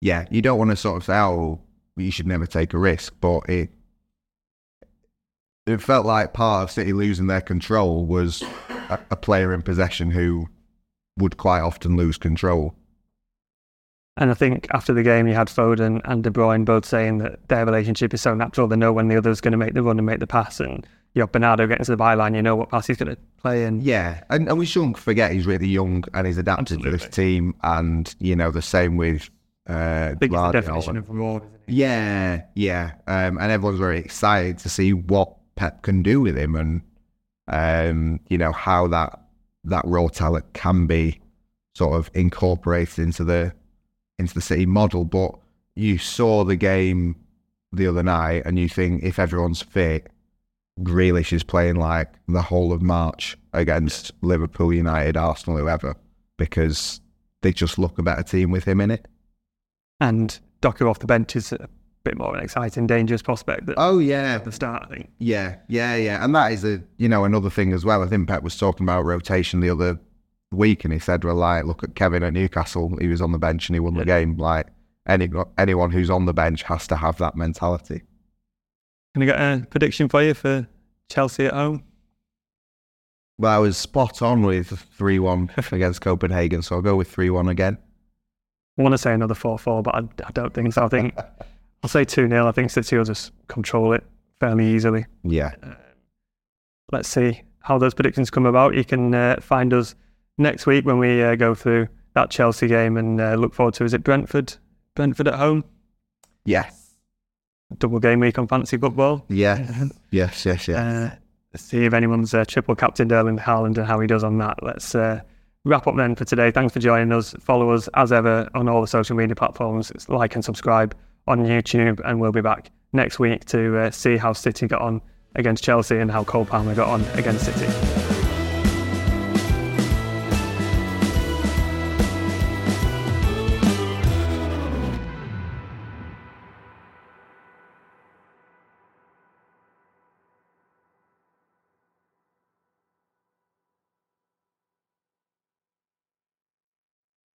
Speaker 2: yeah, you don't want to sort of say, oh, you should never take a risk, but it it felt like part of City losing their control was a, a player in possession who would quite often lose control.
Speaker 1: and I think after the game, you had Foden and De Bruyne both saying that their relationship is so natural. They know when the other's going to make the run and make the pass, and you have Bernardo getting to the byline, you know what pass he's going to play. And
Speaker 2: Yeah, and, and we shouldn't forget he's really young and he's adapted to this team, and you know the same with uh,
Speaker 1: it's the definition of raw, isn't it?
Speaker 2: Yeah, yeah. Um, and everyone's very excited to see what Pep can do with him and um, you know, how that that raw talent can be sort of incorporated into the into the city model. But you saw the game the other night and you think if everyone's fit, Grealish is playing like the whole of March against Liverpool, United, Arsenal, whoever, because they just look a better team with him in it.
Speaker 1: And Doku off the bench is a bit more of an exciting, dangerous prospect
Speaker 2: Oh yeah,
Speaker 1: at the start, I think.
Speaker 2: Yeah, yeah, yeah, and that is a you know another thing as well. I think Pep was talking about rotation the other week, and he said, "Well, like look at Kevin at Newcastle. He was on the bench and he won the game. Like any anyone who's on the bench has to have that mentality."
Speaker 1: Can I get a prediction for you for Chelsea at home?
Speaker 2: Well, I was spot on with three one against Copenhagen, so I'll go with three one again.
Speaker 1: I want to say another 4 4, but I, I don't think so. I think [LAUGHS] I'll say 2 0. I think City will just control it fairly easily.
Speaker 2: Yeah,
Speaker 1: Let's see how those predictions come about. You can uh, find us next week when we uh, go through that Chelsea game and uh, look forward to is it Brentford? Brentford at home?
Speaker 2: yes,
Speaker 1: Double game week on fantasy football.
Speaker 2: Yeah. yes, yes, yes.
Speaker 1: Uh, let's see if anyone's uh, triple captained Erling Haaland and how he does on that. Let's uh, wrap up then for today. Thanks for joining us. Follow us as ever on all the social media platforms. Like and subscribe on YouTube, and we'll be back next week to uh, see how City got on against Chelsea and how Cole Palmer got on against City.